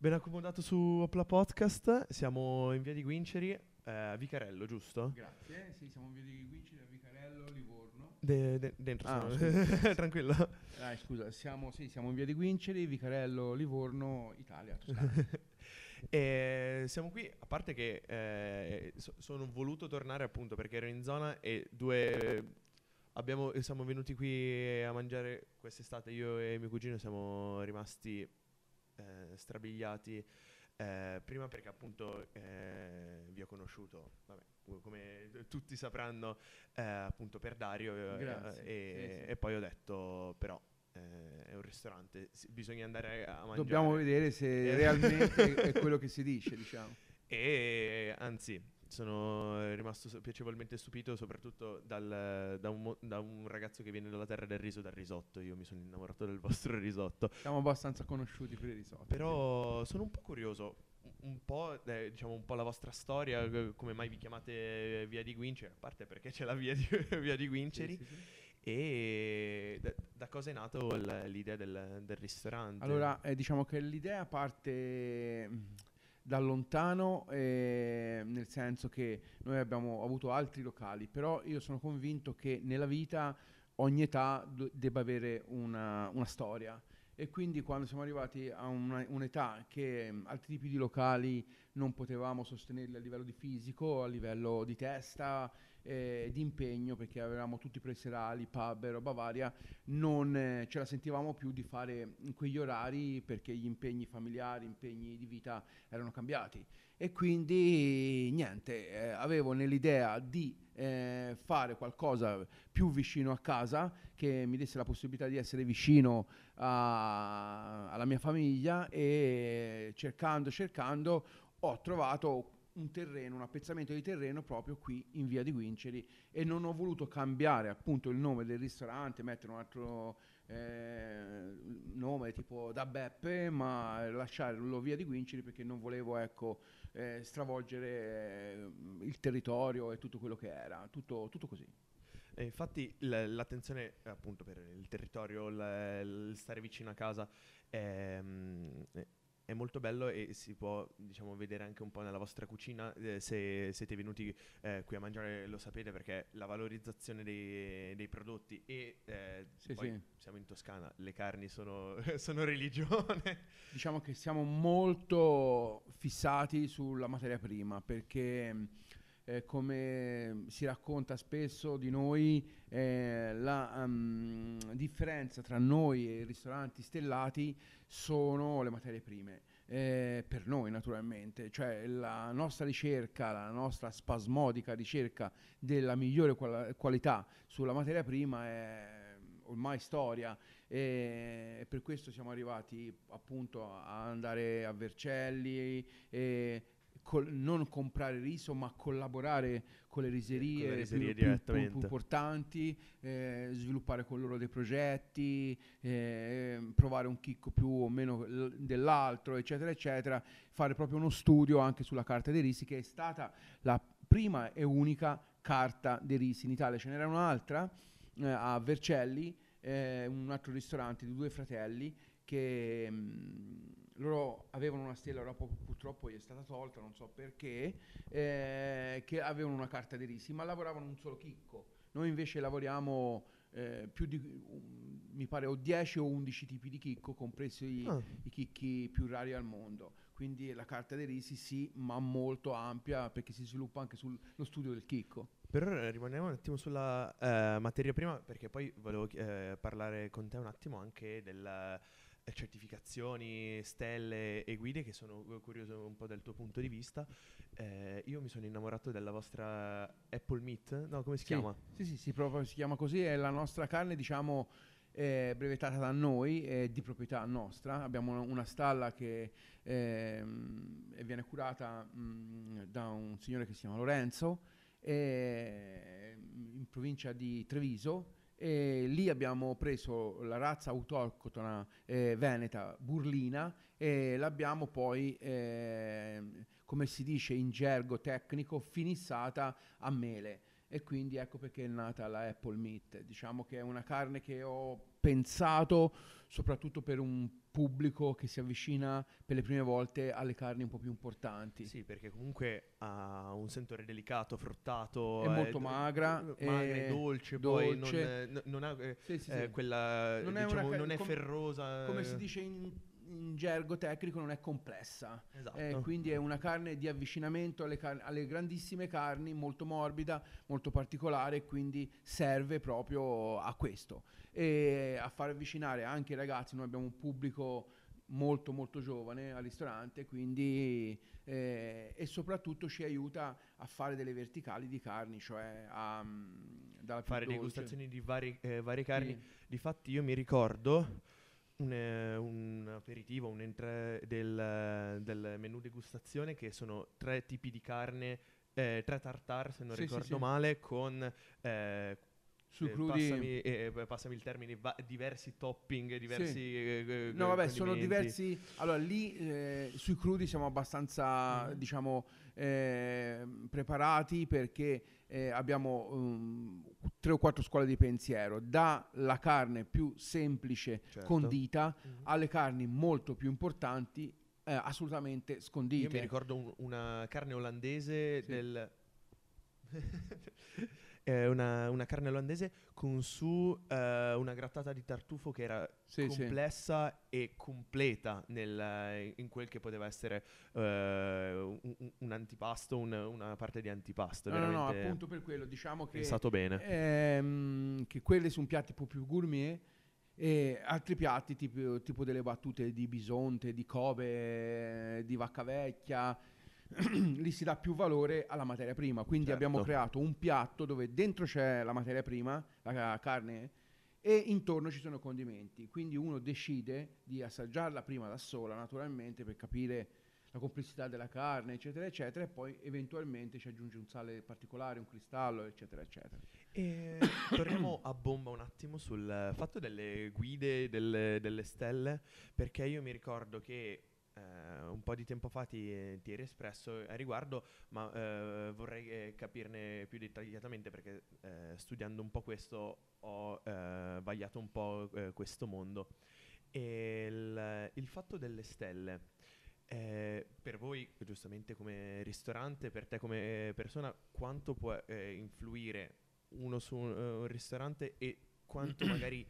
Ben accomodato su Opla Podcast, siamo in via di Guinceri, eh, Vicarello, giusto? Grazie, sì, siamo in via di Guinceri a Vicarello, Livorno. De- de- dentro, Ah, scusa. tranquillo. Dai, scusa, siamo, sì, siamo in via di Guinceri, Vicarello, Livorno, Italia. Toscana. e siamo qui, a parte che eh, so- sono voluto tornare appunto perché ero in zona e due... Abbiamo, siamo venuti qui a mangiare quest'estate, io e mio cugino siamo rimasti eh, strabiliati. eh, prima perché appunto eh, vi ho conosciuto, vabbè, come tutti sapranno, eh, appunto per Dario eh, Grazie, e, sì, sì. e poi ho detto però è un ristorante, bisogna andare a mangiare. Dobbiamo vedere se realmente è quello che si dice, diciamo. E anzi, sono rimasto so- piacevolmente stupito soprattutto dal- da, un, da un ragazzo che viene dalla terra del riso, dal risotto. Io mi sono innamorato del vostro risotto. Siamo abbastanza conosciuti per i risotti. Però sono un po' curioso, un- po', eh, diciamo, un po' la vostra storia, eh, come mai vi chiamate Via di Guinceri, a parte perché c'è la Via di, via di. Guinceri, Sì, sì, sì. e da, da cosa è nato l- l'idea del, del ristorante? Allora, eh, diciamo che l'idea parte mh, da lontano, eh, nel senso che noi abbiamo avuto altri locali, però io sono convinto che nella vita ogni età do- debba avere una, una storia. E quindi quando siamo arrivati a una- un'età che mh, altri tipi di locali non potevamo sostenerli a livello di fisico, a livello di testa, eh, di impegno, perché avevamo tutti preserali, pub e roba varia, non eh, ce la sentivamo più di fare in quegli orari perché gli impegni familiari, impegni di vita erano cambiati. E quindi niente, eh, avevo nell'idea di eh, fare qualcosa più vicino a casa che mi desse la possibilità di essere vicino a- alla mia famiglia e cercando, cercando ho trovato un terreno, un appezzamento di terreno proprio qui in via di Guinceri e non ho voluto cambiare appunto il nome del ristorante, mettere un altro eh, nome tipo da Beppe, ma lasciarlo via di Guinceri perché non volevo ecco, eh, stravolgere eh, il territorio e tutto quello che era, tutto, tutto così. E infatti l- l'attenzione appunto per il territorio, l- il stare vicino a casa mm, è- molto bello e si può diciamo vedere anche un po' nella vostra cucina eh, se siete venuti eh, qui a mangiare lo sapete perché la valorizzazione dei, dei prodotti e eh, Sì, poi sì. siamo in Toscana, le carni sono, sono religione. Diciamo che siamo molto fissati sulla materia prima perché eh, come si racconta spesso di noi eh, la mm, differenza tra noi e i ristoranti stellati sono le materie prime. Eh, per noi naturalmente, cioè la nostra ricerca, la nostra spasmodica ricerca della migliore qual- qualità sulla materia prima è ormai storia e per questo siamo arrivati appunto a andare a Vercelli e col- non comprare riso ma collaborare con le riserie, Con le riserie più, più- più- più importanti, eh, sviluppare con loro dei progetti, eh, provare un chicco più o meno l- dell'altro, eccetera, eccetera, fare proprio uno studio anche sulla carta dei risi che è stata la prima e unica carta dei risi in Italia. Ce n'era un'altra eh, a Vercelli, eh, un altro ristorante di due fratelli che mh, loro avevano una stella, dopo purtroppo gli è stata tolta, non so perché, eh, che avevano una carta dei risi, ma lavoravano un solo chicco. Noi invece lavoriamo eh, più di, um, mi pare, o 10 o 11 tipi di chicco, compresi i, Ah. i chicchi più rari al mondo. Quindi la carta dei risi sì, ma molto ampia perché si sviluppa anche sullo studio del chicco. Per ora rimaniamo un attimo sulla eh, materia prima perché poi volevo eh, parlare con te un attimo anche delle eh, certificazioni, stelle e guide che sono eh, curioso un po' del tuo punto di vista. Eh, io mi sono innamorato della vostra Apple Meat, no come si Sì, chiama? Sì, sì, sì, proprio si chiama così, è la nostra carne, diciamo, è brevettata da noi, è di proprietà nostra. Abbiamo una, una stalla che ehm, e viene curata mh, da un signore che si chiama Lorenzo, e- in provincia di Treviso. E lì abbiamo preso la razza autoctona eh, veneta burlina e l'abbiamo poi, ehm, come si dice in gergo tecnico, finissata a mele e quindi ecco perché è nata la Apple Meat. Diciamo che è una carne che ho pensato soprattutto per un pubblico che si avvicina per le prime volte alle carni un po' più importanti. Sì, perché comunque ha un sentore delicato, fruttato. È molto magra, magra è e dolce, poi dolce. non, non ha eh, Sì, sì, eh, sì. quella, Non è diciamo, una non è ferrosa. Come si eh, dice in, in gergo tecnico, non è complessa. Esatto. Eh, quindi è una carne di avvicinamento alle, car- alle grandissime carni, molto morbida, molto particolare, quindi serve proprio a questo. E a far avvicinare anche i ragazzi, noi abbiamo un pubblico molto molto giovane al ristorante, quindi eh, e soprattutto ci aiuta a fare delle verticali di carni, cioè a più fare degustazioni di vari- eh, varie carni. Sì. Difatti io mi ricordo un, eh, un aperitivo, un entrée del, del menù degustazione che sono tre tipi di carne, eh, tre tartare se non Sì, sì, ricordo sì. male, con... eh, eh, crudi Passami, eh, passami il termine, va- diversi topping, diversi... Sì. eh, eh, No, vabbè, sono diversi. Allora, lì eh, sui crudi siamo abbastanza, Mhm. diciamo, eh, preparati perché eh, abbiamo um, tre o quattro scuole di pensiero, dalla carne più semplice, Certo. condita, Mhm. alle carni molto più importanti, eh, assolutamente scondite. Io mi ricordo un- una carne olandese Sì. del... eh, una, una carne olandese con su eh, una grattata di tartufo che era Sì, sì. complessa e completa nel- in quel che poteva essere eh, un, un- antipasto, un- una parte di antipasto. No, no, no, appunto per quello, diciamo che... pensato bene. ehm, che quelli sono piatti un po' più gourmet e altri piatti tipo, tipo delle battute di bisonte, di Kobe, di vacca vecchia, lì si dà più valore alla materia prima. Quindi Certo. abbiamo creato un piatto dove dentro c'è la materia prima, la carne, e intorno ci sono condimenti. Quindi uno decide di assaggiarla prima da sola, naturalmente, per capire la complessità della carne, eccetera, eccetera, e poi eventualmente ci aggiunge un sale particolare, un cristallo, eccetera, eccetera. E torniamo a bomba un attimo sul fatto delle guide delle, delle stelle, perché io mi ricordo che eh, un po' di tempo fa ti, ti eri espresso a riguardo, ma eh, vorrei eh, capirne più dettagliatamente perché eh, studiando un po' questo ho eh, vagliato un po' eh, questo mondo. E il, il fatto delle stelle, per voi, giustamente come ristorante, per te come persona, quanto può influire uno su un, un ristorante e quanto magari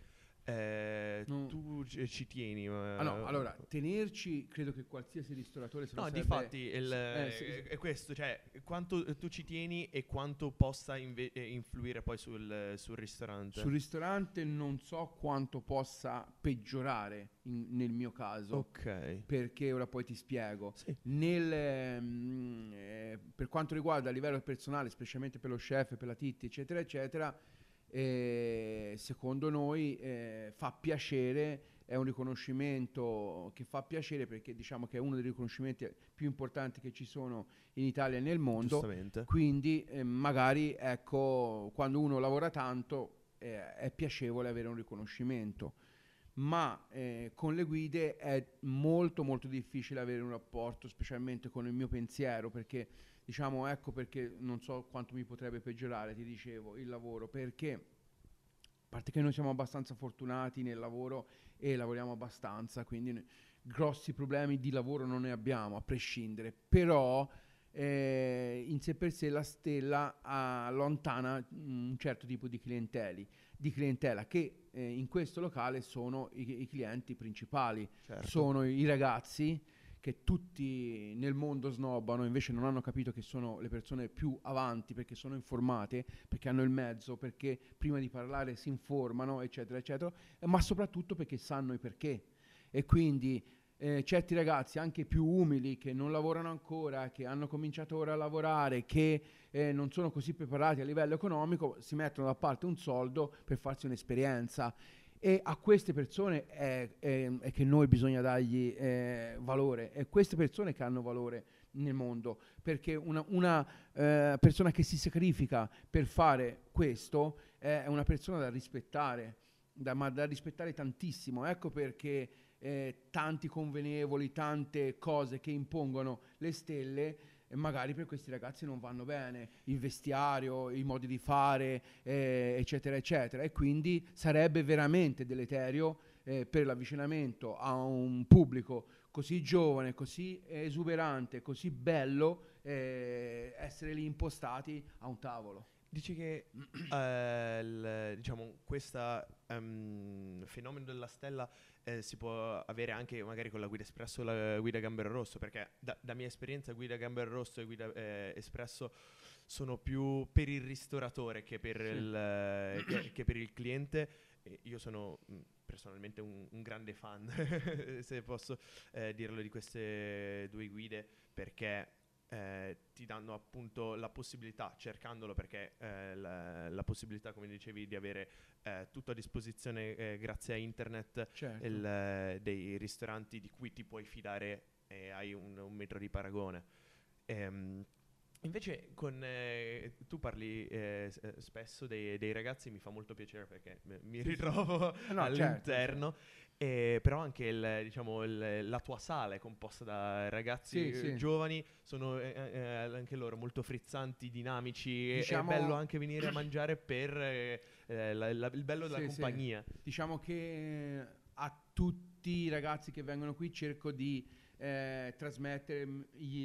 eh, No. tu ci, ci tieni? Ah, no, allora, tenerci, credo che qualsiasi ristoratore se No, sarebbe- difatti il, Eh, sì, sì. è questo, cioè quanto eh, tu ci tieni e quanto possa inve- eh, influire poi sul, sul ristorante. Sul ristorante non so quanto possa peggiorare in- nel mio caso, ok. perché ora poi ti spiego. Sì. Nel, ehm, eh, per quanto riguarda a livello personale, specialmente per lo chef, per la Titti, eccetera, eccetera, eh, secondo noi eh, fa piacere, è un riconoscimento che fa piacere perché diciamo che è uno dei riconoscimenti più importanti che ci sono in Italia e nel mondo. Quindi eh, magari ecco, quando uno lavora tanto eh, è piacevole avere un riconoscimento, ma eh, con le guide è molto molto difficile avere un rapporto, specialmente con il mio pensiero, perché diciamo ecco perché non so quanto mi potrebbe peggiorare, ti dicevo, il lavoro, perché a parte che noi siamo abbastanza fortunati nel lavoro e lavoriamo abbastanza, quindi ne- grossi problemi di lavoro non ne abbiamo, a prescindere, però eh, in sé per sé la stella ah, allontana mm, un certo tipo di di clientela che eh, in questo locale sono i, i clienti principali, Certo. sono i ragazzi che tutti nel mondo snobbano, invece non hanno capito che sono le persone più avanti perché sono informate, perché hanno il mezzo, perché prima di parlare si informano, eccetera, eccetera, ma soprattutto perché sanno i perché. E quindi eh, certi ragazzi anche più umili che non lavorano ancora, che hanno cominciato ora a lavorare, che eh, non sono così preparati a livello economico, si mettono da parte un soldo per farsi un'esperienza. E a queste persone è, è- è che noi bisogna dargli eh, valore, è queste persone che hanno valore nel mondo, perché una, una, eh, persona che si sacrifica per fare questo è una persona da rispettare, da, ma da rispettare tantissimo. Ecco perché eh, tanti convenevoli, tante cose che impongono le stelle, eh, magari per questi ragazzi non vanno bene, il vestiario, i modi di fare, eh, eccetera, eccetera. E quindi sarebbe veramente deleterio eh, per l'avvicinamento a un pubblico così giovane, così esuberante, così bello, eh, essere lì impostati a un tavolo. Dici che eh, il, diciamo, questo um, fenomeno della stella eh, si può avere anche magari con la guida espresso o la guida gambero rosso, perché da, da mia esperienza guida gambero rosso e guida eh, espresso sono più per il ristoratore che per, sì. il, eh, che, che per il cliente. E io sono mm, personalmente un, un grande fan, se posso eh, dirlo, di queste due guide, perché eh, ti danno appunto la possibilità, cercandolo perché eh, la, la, possibilità, come dicevi, di avere eh, tutto a disposizione eh, grazie a internet certo. il, eh, dei ristoranti di cui ti puoi fidare e hai un, un metro di paragone. Ehm, Invece con, eh, tu parli spesso dei, dei, ragazzi, mi fa molto piacere perché mi ritrovo no, certo, all'interno, certo. Eh, però anche il, diciamo, il, la tua sala è composta da ragazzi sì, sì. giovani, sono eh, eh, anche loro molto frizzanti, dinamici, diciamo... è bello anche venire a mangiare per la, la, il bello della sì, compagnia. Diciamo che a tutti i ragazzi che vengono qui cerco di trasmettere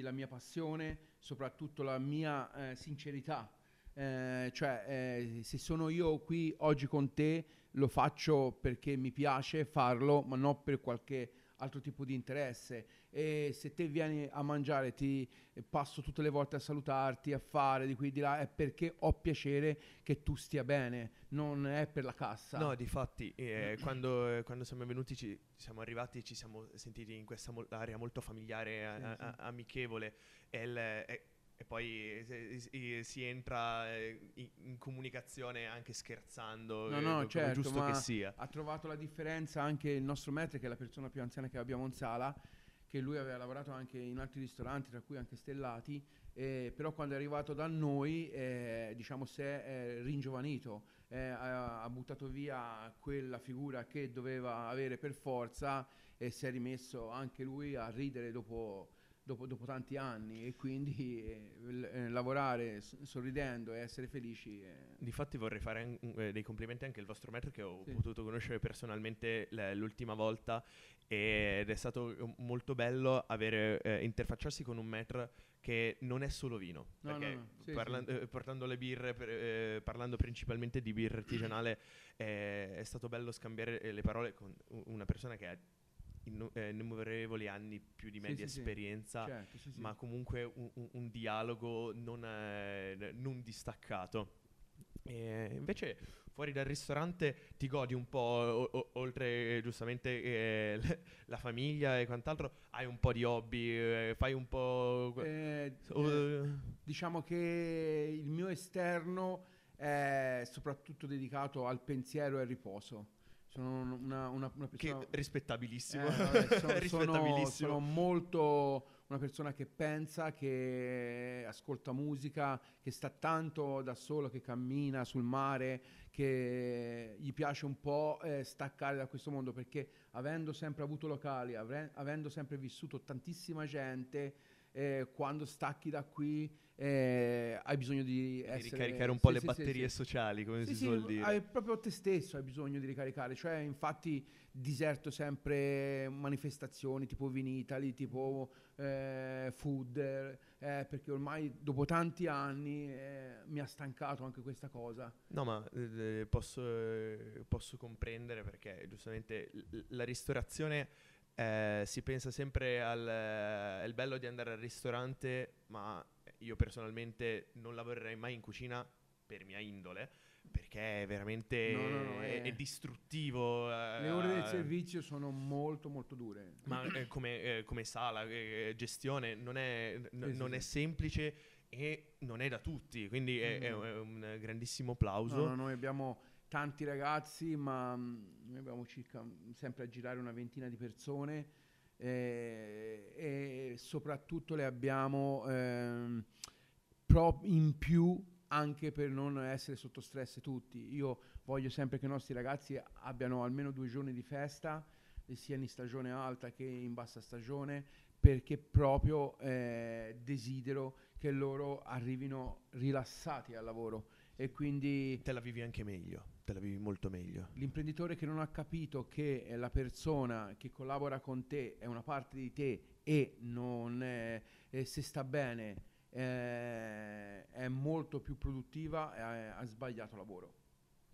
la mia passione, soprattutto la mia eh, sincerità. Eh, cioè, eh, se sono io qui oggi con te, lo faccio perché mi piace farlo, ma non per qualche altro tipo di interesse. E se te vieni a mangiare, ti passo tutte le volte a salutarti, a fare di qui e di là, è perché ho piacere che tu stia bene, non è per la cassa. No, difatti, eh, quando, quando, siamo venuti, ci siamo arrivati, ci siamo sentiti in questa mo- area molto familiare, a- sì, a- amichevole. E, il, e, e poi si, si entra eh, in, in, comunicazione anche scherzando, no, no, certo, giusto che sia. Ha trovato la differenza anche il nostro maître, che è la persona più anziana che abbiamo in sala, che lui aveva lavorato anche in altri ristoranti, tra cui anche Stellati, eh, però quando è arrivato da noi, eh, diciamo, si è ringiovanito, ha, ha buttato via quella figura che doveva avere per forza e si è rimesso anche lui a ridere dopo dopo, dopo, tanti anni e quindi eh, eh, lavorare sorridendo e essere felici. Eh. Difatti vorrei fare an- eh, dei complimenti anche al vostro maître che ho sì. potuto conoscere personalmente l- l'ultima volta ed è stato eh, molto bello avere, eh, interfacciarsi con un maître che non è solo vino, no, perché no, no. Sì, parla- sì. portando le birre, per, parlando principalmente di birra artigianale, è stato bello scambiare le parole con una persona che è eh, innumerevoli anni più di media sì, esperienza, certo, sì, ma comunque un, un, un dialogo non, eh, non distaccato. E invece fuori dal ristorante ti godi un po', o- o- oltre giustamente eh, la famiglia e quant'altro, hai un po' di hobby, eh, fai un po'... Eh, uh, diciamo che il mio esterno è soprattutto dedicato al pensiero e al riposo. Sono una, una, una persona... Che rispettabilissimo. Eh, vabbè, sono, rispettabilissimo. Sono, sono, molto una persona che pensa, che ascolta musica, che sta tanto da solo, che cammina sul mare, che gli piace un po' eh, staccare da questo mondo, perché avendo sempre avuto locali, avre- avendo sempre vissuto tantissima gente, eh, quando stacchi da qui eh, hai bisogno di, di ricaricare un po' sì, le sì, batterie sì, sociali, come si suol dire. Hai proprio te stesso hai bisogno di ricaricare, cioè infatti diserto sempre manifestazioni tipo Vinitali, tipo eh, Food, eh, perché ormai dopo tanti anni eh, mi ha stancato anche questa cosa. No, ma eh, posso, posso comprendere perché giustamente la ristorazione eh, si pensa sempre al, al, bello di andare al ristorante, ma io personalmente non lavorerei mai in cucina per mia indole, perché è veramente no, no, no, è, è, distruttivo. Eh, Le ore del servizio sono molto molto dure. Ma eh, come, eh, come, sala, eh, gestione, non, è, n- sì, non sì, è semplice e non è da tutti, quindi è, mm. è un grandissimo applauso. noi abbiamo tanti ragazzi, ma mm, noi abbiamo circa mm, sempre a girare una ventina di persone eh, e soprattutto le abbiamo eh, in più anche per non essere sotto stress tutti. Io voglio sempre che i nostri ragazzi abbiano almeno due giorni di festa, sia in stagione alta che in bassa stagione, perché proprio eh, desidero che loro arrivino rilassati al lavoro e quindi... Te la vivi anche meglio. Te la vivi molto meglio. L'imprenditore che non ha capito che la persona che collabora con te è una parte di te e non è, e se sta bene eh, è molto più produttiva e ha sbagliato lavoro.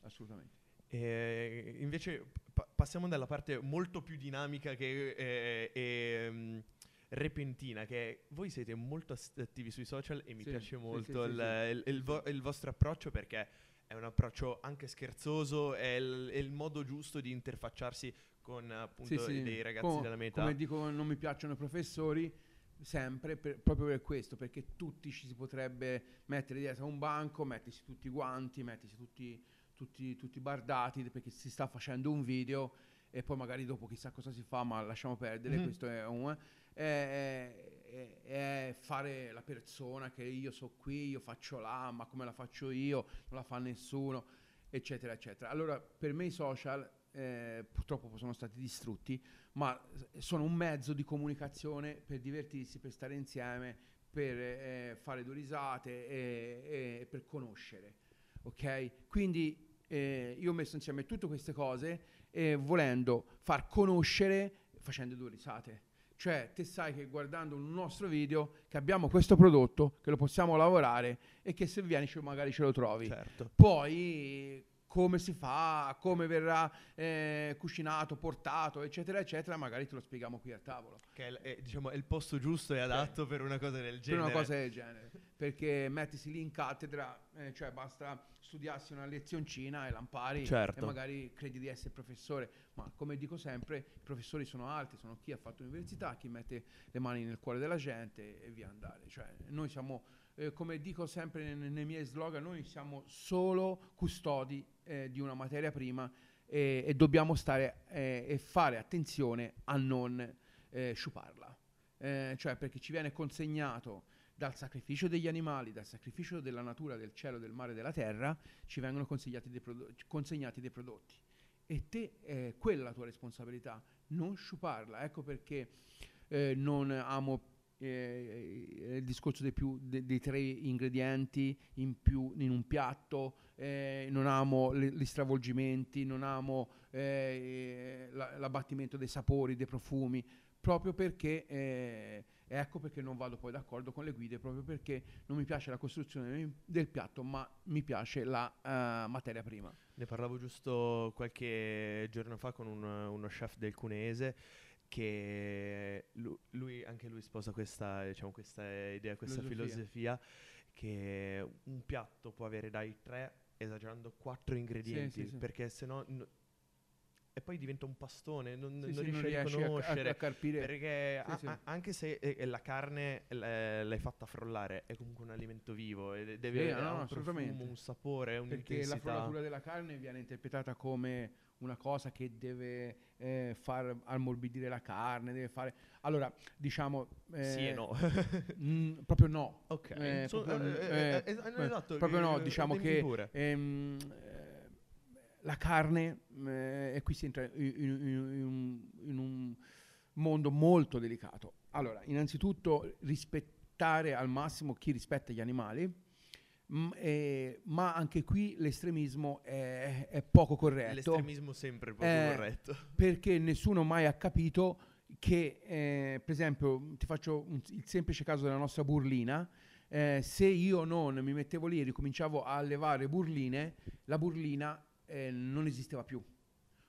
Assolutamente. E invece pa- passiamo dalla parte molto più dinamica che eh, e um, repentina, che voi siete molto attivi sui social e mi Sì, piace sì, molto sì, il, sì, sì. il- il vo- il vostro approccio perché è un approccio anche scherzoso, è il, è il modo giusto di interfacciarsi con appunto Sì, sì. dei ragazzi Com- della mia età. Come dico, non mi piacciono i professori sempre per- proprio per questo, perché tutti ci si potrebbe mettere dietro a un banco, mettersi tutti i guanti, mettersi tutti, tutti, tutti bardati perché si sta facendo un video e poi magari dopo chissà cosa si fa, ma lasciamo perdere, Mhm. questo è un... È, è- fare la persona che io so qui, io faccio là, ma come la faccio io, non la fa nessuno, eccetera, eccetera. Allora, per me i social eh, purtroppo sono stati distrutti, ma sono un mezzo di comunicazione per divertirsi, per stare insieme, per eh, fare due risate e, e per conoscere. Ok? Quindi eh, io ho messo insieme tutte queste cose eh, volendo far conoscere facendo due risate. Cioè, te sai che guardando un nostro video che abbiamo questo prodotto, che lo possiamo lavorare e che se vieni magari ce lo trovi. Certo. Poi come si fa, come verrà eh, cucinato, portato, eccetera, eccetera, magari te lo spieghiamo qui a tavolo. Che è, è, diciamo, è il posto giusto e adatto per una cosa del Per genere. una cosa del genere. Perché mettisi lì in cattedra, eh, cioè basta studiarsi una lezioncina e l'ampari Certo. e magari credi di essere professore. Ma come dico sempre, i professori sono altri, sono chi ha fatto l'università, chi mette le mani nel cuore della gente e via andare. Cioè, noi siamo, eh, come dico sempre nei, nei miei slogan, noi siamo solo custodi eh, di una materia prima e, e dobbiamo stare eh, e fare attenzione a non eh, sciuparla. Eh, cioè perché ci viene consegnato dal sacrificio degli animali, dal sacrificio della natura, del cielo, del mare, della terra, ci vengono dei prodo- consegnati dei prodotti. E te, eh, quella è la tua responsabilità, non sciuparla. Ecco perché eh, non amo eh, il discorso dei, più, de- dei tre ingredienti in più in un piatto, eh, non amo le- gli stravolgimenti, non amo eh, la- l'abbattimento dei sapori, dei profumi, proprio perché eh, ecco perché non vado poi d'accordo con le guide, proprio perché non mi piace la costruzione del piatto, ma mi piace la eh, materia prima. Ne parlavo giusto qualche giorno fa con un- uno chef del Cuneese che lu- lui, anche lui sposa questa, diciamo, questa idea, questa Filosofia. filosofia. che un piatto può avere dai tre, esagerando, quattro ingredienti, sì, sì. perché sennò... no- e poi diventa un pastone, non, Sì, non sì, riesci a riesci a- riconoscere. a, a carpire. Perché Sì, a- a- anche se eh, la carne l- l'hai fatta frollare, è comunque un alimento vivo e de- deve Sì, avere no, un profumo, un sapore, perché la un'intensità. frollatura della carne viene interpretata come una cosa che deve eh, far ammorbidire la carne, deve fare... Allora, diciamo... eh, Sì e no. mm, proprio no. ok, Eh, So- proprio, eh, eh, eh, es- eh, esatto, proprio no, eh, diciamo che eh, la carne, eh, e qui si entra in, in- in un, mondo molto delicato. Allora, innanzitutto rispettare al massimo chi rispetta gli animali, mm, eh, ma anche qui l'estremismo è, è poco corretto L'estremismo sempre poco Eh, corretto. perché nessuno mai ha capito che, eh, per esempio, ti faccio un- il semplice caso della nostra burlina, eh, se io non mi mettevo lì e ricominciavo a allevare burline, la burlina eh, non esisteva più.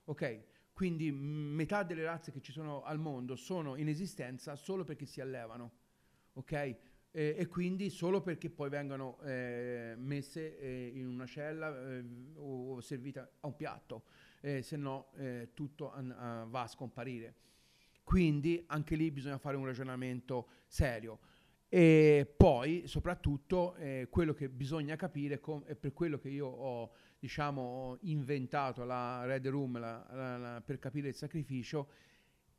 Ok? Quindi metà delle razze che ci sono al mondo sono in esistenza solo perché si allevano. Ok? E, e quindi solo perché poi vengono eh, messe eh, in una cella eh, o, o servite a un piatto, eh, se no eh, tutto an- ah, va a scomparire. Quindi anche lì bisogna fare un ragionamento serio. E poi, soprattutto, eh, quello che bisogna capire, com- è per quello che io ho, diciamo, inventato la Red Room la- la- la- per capire il sacrificio,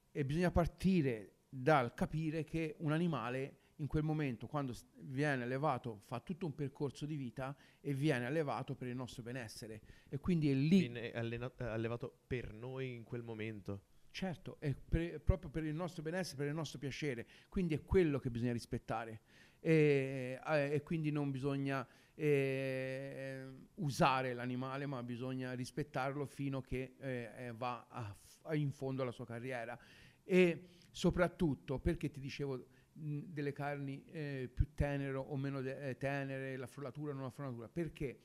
e bisogna partire dal capire che un animale in quel momento, quando viene allevato, fa tutto un percorso di vita e viene allevato per il nostro benessere. E quindi è lì Viene allena- allevato per noi in quel momento. Certo, è per- proprio per il nostro benessere, per il nostro piacere, quindi è quello che bisogna rispettare e, eh, e quindi non bisogna eh, usare l'animale, ma bisogna rispettarlo fino a che eh, eh, va a, a in fondo alla sua carriera. E soprattutto, perché ti dicevo mh, delle carni eh, più tenere o meno de- eh, tenere, la frullatura o non la frullatura? Perché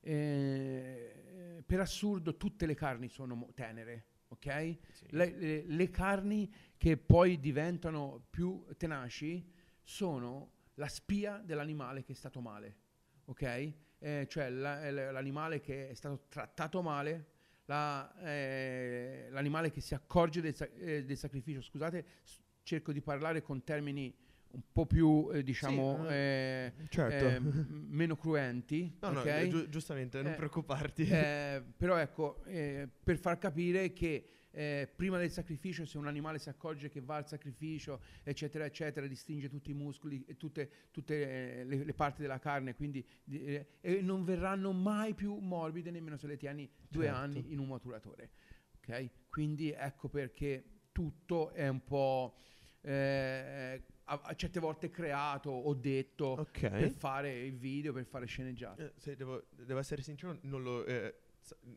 eh, per assurdo tutte le carni sono mo- tenere, ok? Sì. Le, le- le carni che poi diventano più tenaci sono la spia dell'animale che è stato male, ok? Eh, cioè la- l- l'animale che è stato trattato male, la- eh, l'animale che si accorge del, eh, del sacrificio. Scusate, s- cerco di parlare con termini un po' più, eh, diciamo, Sì, eh, certo. eh, m- meno cruenti, No, no, ok? giu- giustamente, non Eh, preoccuparti. Eh, però ecco, eh, per far capire che eh, prima del sacrificio, se un animale si accorge che va al sacrificio, eccetera, eccetera, distingue tutti i muscoli e tutte, tutte, eh, le, le parti della carne, quindi di- eh, e non verranno mai più morbide nemmeno se le tieni due Certo. anni in un maturatore. Ok? Quindi ecco perché tutto è un po' eh, a, a certe volte creato o detto ok. per fare il video, per fare sceneggiate. Eh, se devo, devo essere sincero, non lo, eh,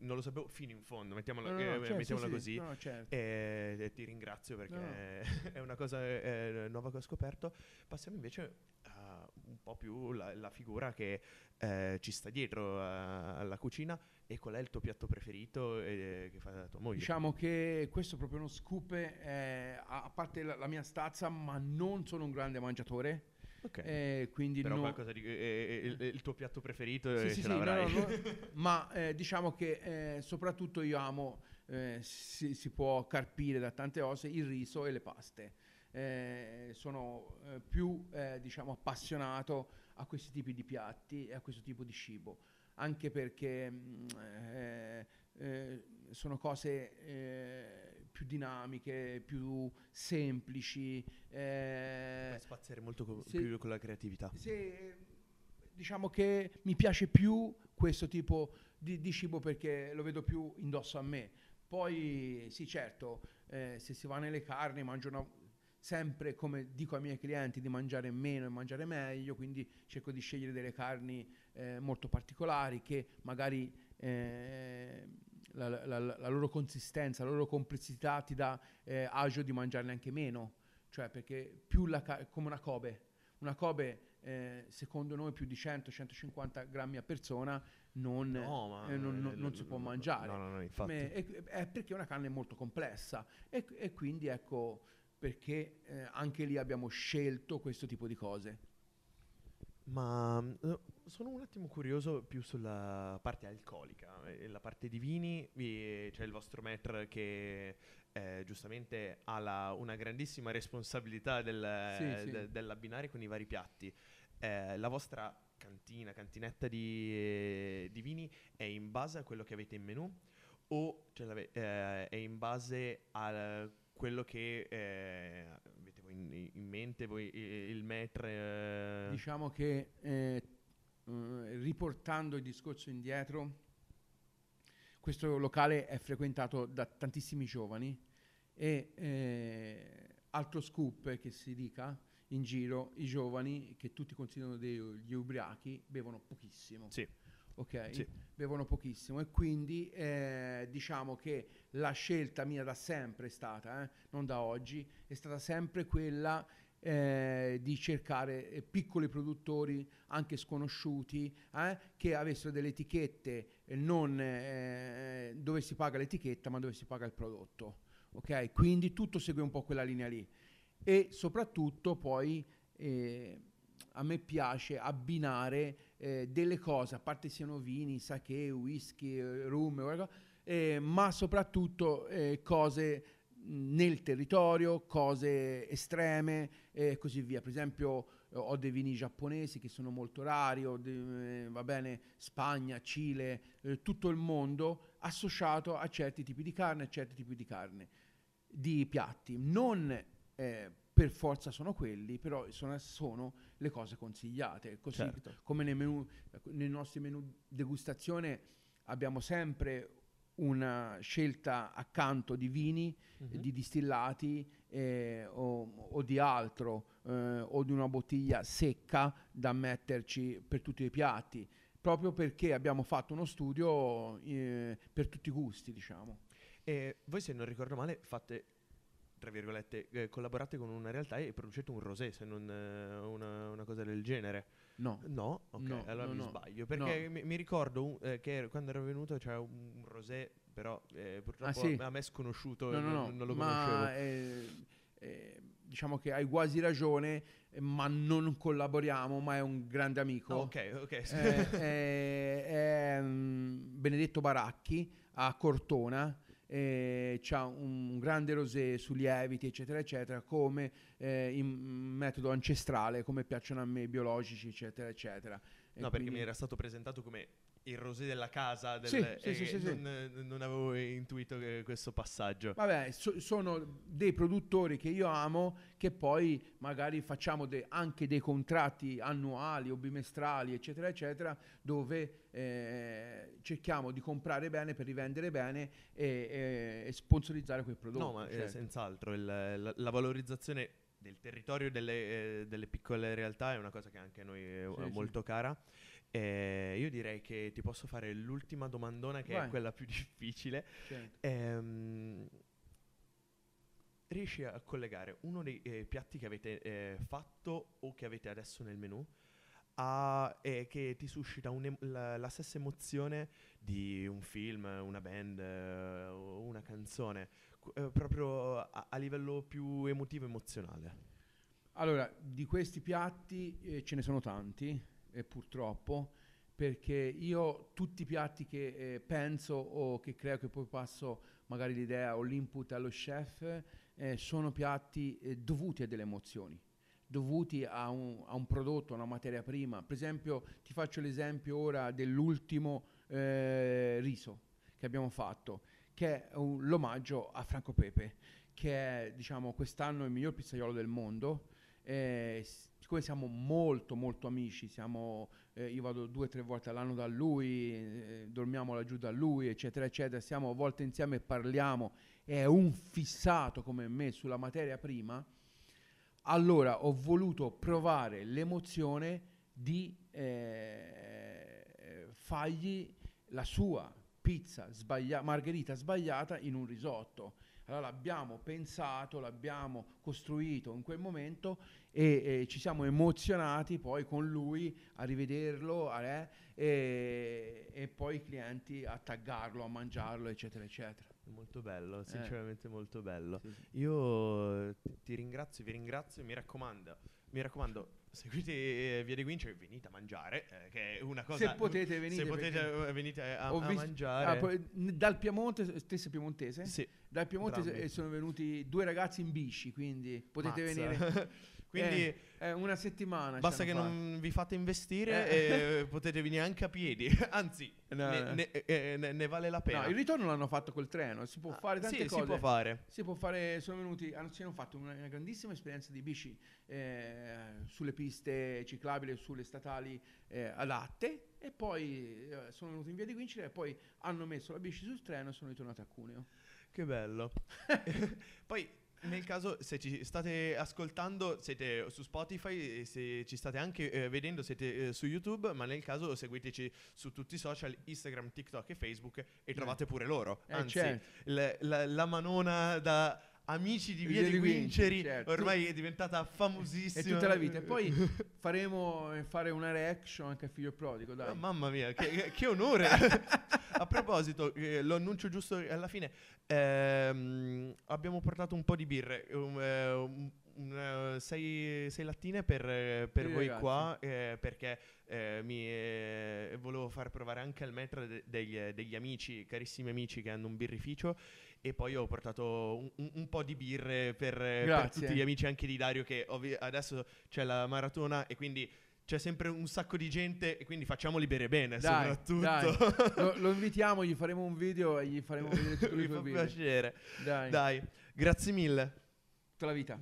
non lo sapevo fino in fondo, mettiamola, No, eh, certo, mettiamola sì, sì, così. no, certo. E, e ti ringrazio perché No. è una cosa eh, nuova che ho scoperto. Passiamo invece a un po' più la, la figura che eh, ci sta dietro a- alla cucina e qual è il tuo piatto preferito eh, che fa tua moglie. Diciamo che questo è proprio uno scoop, eh, a a parte la, la mia stazza, ma non sono un grande mangiatore, Ok. eh, quindi Però no- qualcosa di... eh, eh, il, il tuo piatto preferito Sì, eh, sì, ce sì, no, l'avrai. no, no, ma eh, diciamo che eh, soprattutto io amo, eh, si, si può carpire da tante cose, il riso e le paste. Eh, sono eh, più eh, diciamo appassionato a questi tipi di piatti e a questo tipo di cibo, anche perché mh, eh, eh, sono cose eh, più dinamiche, più semplici. eh, spaziare molto co- sì. più con la creatività. se, diciamo che mi piace più questo tipo di, di cibo perché lo vedo più indosso a me. Poi sì, certo, eh, se si va nelle carni mangiano sempre, come dico ai miei clienti, di mangiare meno e mangiare meglio, quindi cerco di scegliere delle carni eh, molto particolari che magari eh, la, la- la- loro consistenza, la loro complessità ti dà eh, agio di mangiarne anche meno, cioè perché più la ca- come una Kobe, una Kobe eh, secondo noi più di 100-150 grammi a persona non, No, eh, non- non- eh, non si può mangiare. No, no, è, è perché è una carne molto complessa e, e quindi ecco perché eh, anche lì abbiamo scelto questo tipo di cose. Ma eh, sono un attimo curioso più sulla parte alcolica, eh, la parte di vini, vi- c'è il vostro maître che eh, giustamente ha la- una grandissima responsabilità del- Sì, sì. de- dell'abbinare con i vari piatti. Eh, la vostra cantina, cantinetta di, di vini è in base a quello che avete in menù o eh, è in base a quello che eh, avete in, in mente, voi il maître? eh? Diciamo che eh, eh, riportando il discorso indietro, questo locale è frequentato da tantissimi giovani e eh, altro scoop che si dica in giro, i giovani che tutti considerano degli ubriachi bevono pochissimo. Sì. Ok? Sì. Bevono pochissimo e quindi eh, diciamo che la scelta mia da sempre è stata, eh, non da oggi, è stata sempre quella eh, di cercare eh, piccoli produttori anche sconosciuti eh, che avessero delle etichette eh, non dove si paga l'etichetta ma dove si paga il prodotto. Ok? Quindi tutto segue un po' quella linea lì e soprattutto poi a me piace abbinare eh, delle cose, a parte siano vini, sake, whisky, eh, rum, eh, ma soprattutto eh, cose nel territorio, cose estreme e così via. Per esempio eh, ho dei vini giapponesi che sono molto rari, ho de- eh, va bene, Spagna, Cile, tutto il mondo associato a certi tipi di carne, a certi tipi di carne, di piatti. Non eh, per forza sono quelli, però sono, sono le cose consigliate. Così Certo. come nei, menù, nei nostri menù degustazione abbiamo sempre una scelta accanto di vini, Mhm. di distillati eh, o, o di altro, eh, o di una bottiglia secca da metterci per tutti i piatti, proprio perché abbiamo fatto uno studio eh, per tutti i gusti, diciamo. E voi, se non ricordo male, fate, tra virgolette, eh, collaborate con una realtà e producete un rosé, se non eh, una, una cosa del genere. No, No? Ok, No, allora no, mi no. sbaglio. Perché mi, mi ricordo un- eh, che quando ero venuto c'era un, un rosé, però eh, purtroppo Ah, sì? a me è sconosciuto no, no, non, no, non lo conoscevo. ma eh, eh, diciamo che hai quasi ragione, ma non collaboriamo, ma è un grande amico. Ah, ok, ok. è, è, mm, Benedetto Baracchi a Cortona. Eh, c'ha un grande rosé su lieviti eccetera eccetera come eh, in metodo ancestrale come piacciono a me biologici eccetera eccetera. E no, perché quindi- mi era stato presentato come il rosé della casa del, Sì, sì, sì, sì, sì. non, non avevo intuito questo passaggio. Vabbè, so- sono dei produttori che io amo, che poi magari facciamo de- anche dei contratti annuali o bimestrali, eccetera, eccetera, dove eh, cerchiamo di comprare bene per rivendere bene e, e- e sponsorizzare quei prodotti. No, ma eh, certo. senz'altro il- la, la valorizzazione del territorio delle, eh, delle piccole realtà è una cosa che anche a noi è Sì, sì. molto cara. Eh, io direi che ti posso fare l'ultima domandona, che è Vai. quella più difficile. Certo. Ehm, riesci a collegare uno dei eh, piatti che avete eh, fatto o che avete adesso nel menù a, e che ti suscita la, la stessa emozione di un film, una band eh, o una canzone, eh, proprio a, a livello più emotivo emozionale? Allora, di questi piatti eh, ce ne sono tanti, eh, purtroppo, perché io tutti i piatti che eh, penso o che creo che poi passo magari l'idea o l'input allo chef eh, sono piatti eh, dovuti a delle emozioni, dovuti a un, a un prodotto, a una materia prima. Per esempio, ti faccio l'esempio ora dell'ultimo eh, riso che abbiamo fatto, che è un- l'omaggio a Franco Pepe, che è diciamo quest'anno il miglior pizzaiolo del mondo. Eh, siccome siamo molto molto amici, siamo, eh, io vado due o tre volte all'anno da lui, eh, dormiamo laggiù da lui, eccetera, eccetera, stiamo a volte insieme e parliamo, è un fissato come me sulla materia prima, allora ho voluto provare l'emozione di eh, fargli la sua pizza sbaglia- margherita sbagliata in un risotto. Allora l'abbiamo pensato, l'abbiamo costruito in quel momento e, e ci siamo emozionati poi con lui a rivederlo a- eh, e, e poi i clienti a taggarlo, a mangiarlo, eccetera, eccetera. Molto bello, sinceramente molto bello. Sì, sì. Io eh, ti- ti ringrazio, vi ringrazio e mi raccomando, mi raccomando, seguite eh, Via dei Guinci e venite a mangiare, eh, che è una cosa... Se potete venite. se potete eh, venite a, a visto- mangiare. ah, poi, dal Piemonte, stesso piemontese, Sì, dal Piemonte entrambi. eh, sono venuti due ragazzi in bici, quindi potete mazza. venire Quindi Eh, eh, una settimana. basta che hanno non vi fate investire Eh. e potete venire anche a piedi, anzi No, ne, ne- eh, ne- ne vale la fatto. pena. No, il ritorno l'hanno fatto col treno, si può Ah, fare tante sì, cose. si può fare. Si può fare, sono venuti, hanno, hanno fatto una, una grandissima esperienza di bici eh, sulle piste ciclabili, sulle statali eh, adatte e poi sono venuti in via di Vincere e poi hanno messo la bici sul treno e sono ritornati a Cuneo. Che bello. Poi, nel caso, se ci state ascoltando, siete su Spotify, se ci state anche eh, vedendo, siete eh, su YouTube, ma nel caso seguiteci su tutti i social, Instagram, TikTok e Facebook e trovate pure loro. Eh, Anzi, certo. l- la, la manona da amici di Via Via di Vinceri certo. ormai è diventata È famosissima. tutta la vita. E poi faremo eh, fare una reaction anche a Figlio Prodigo, dai. Oh, mamma mia, che, che- che onore! a proposito, eh, lo annuncio giusto alla fine. ehm, abbiamo portato un po' di birre, um, eh, un- un, eh, sei, sei lattine per, eh, per voi ragazzi. qua, eh, perché eh, mi eh, volevo far provare anche al metro de- degli, degli amici, carissimi amici che hanno un birrificio. E poi ho portato un, un- un po' di birre per, eh, per tutti gli amici anche di Dario, che ovvi- adesso c'è la maratona e quindi c'è sempre un sacco di gente e quindi facciamoli bere bene Dai, soprattutto. dai. Lo, lo invitiamo, gli faremo un video e gli faremo vedere tutto Mi il fa suo video. piacere. Dai, Dai, grazie mille. tutta la vita.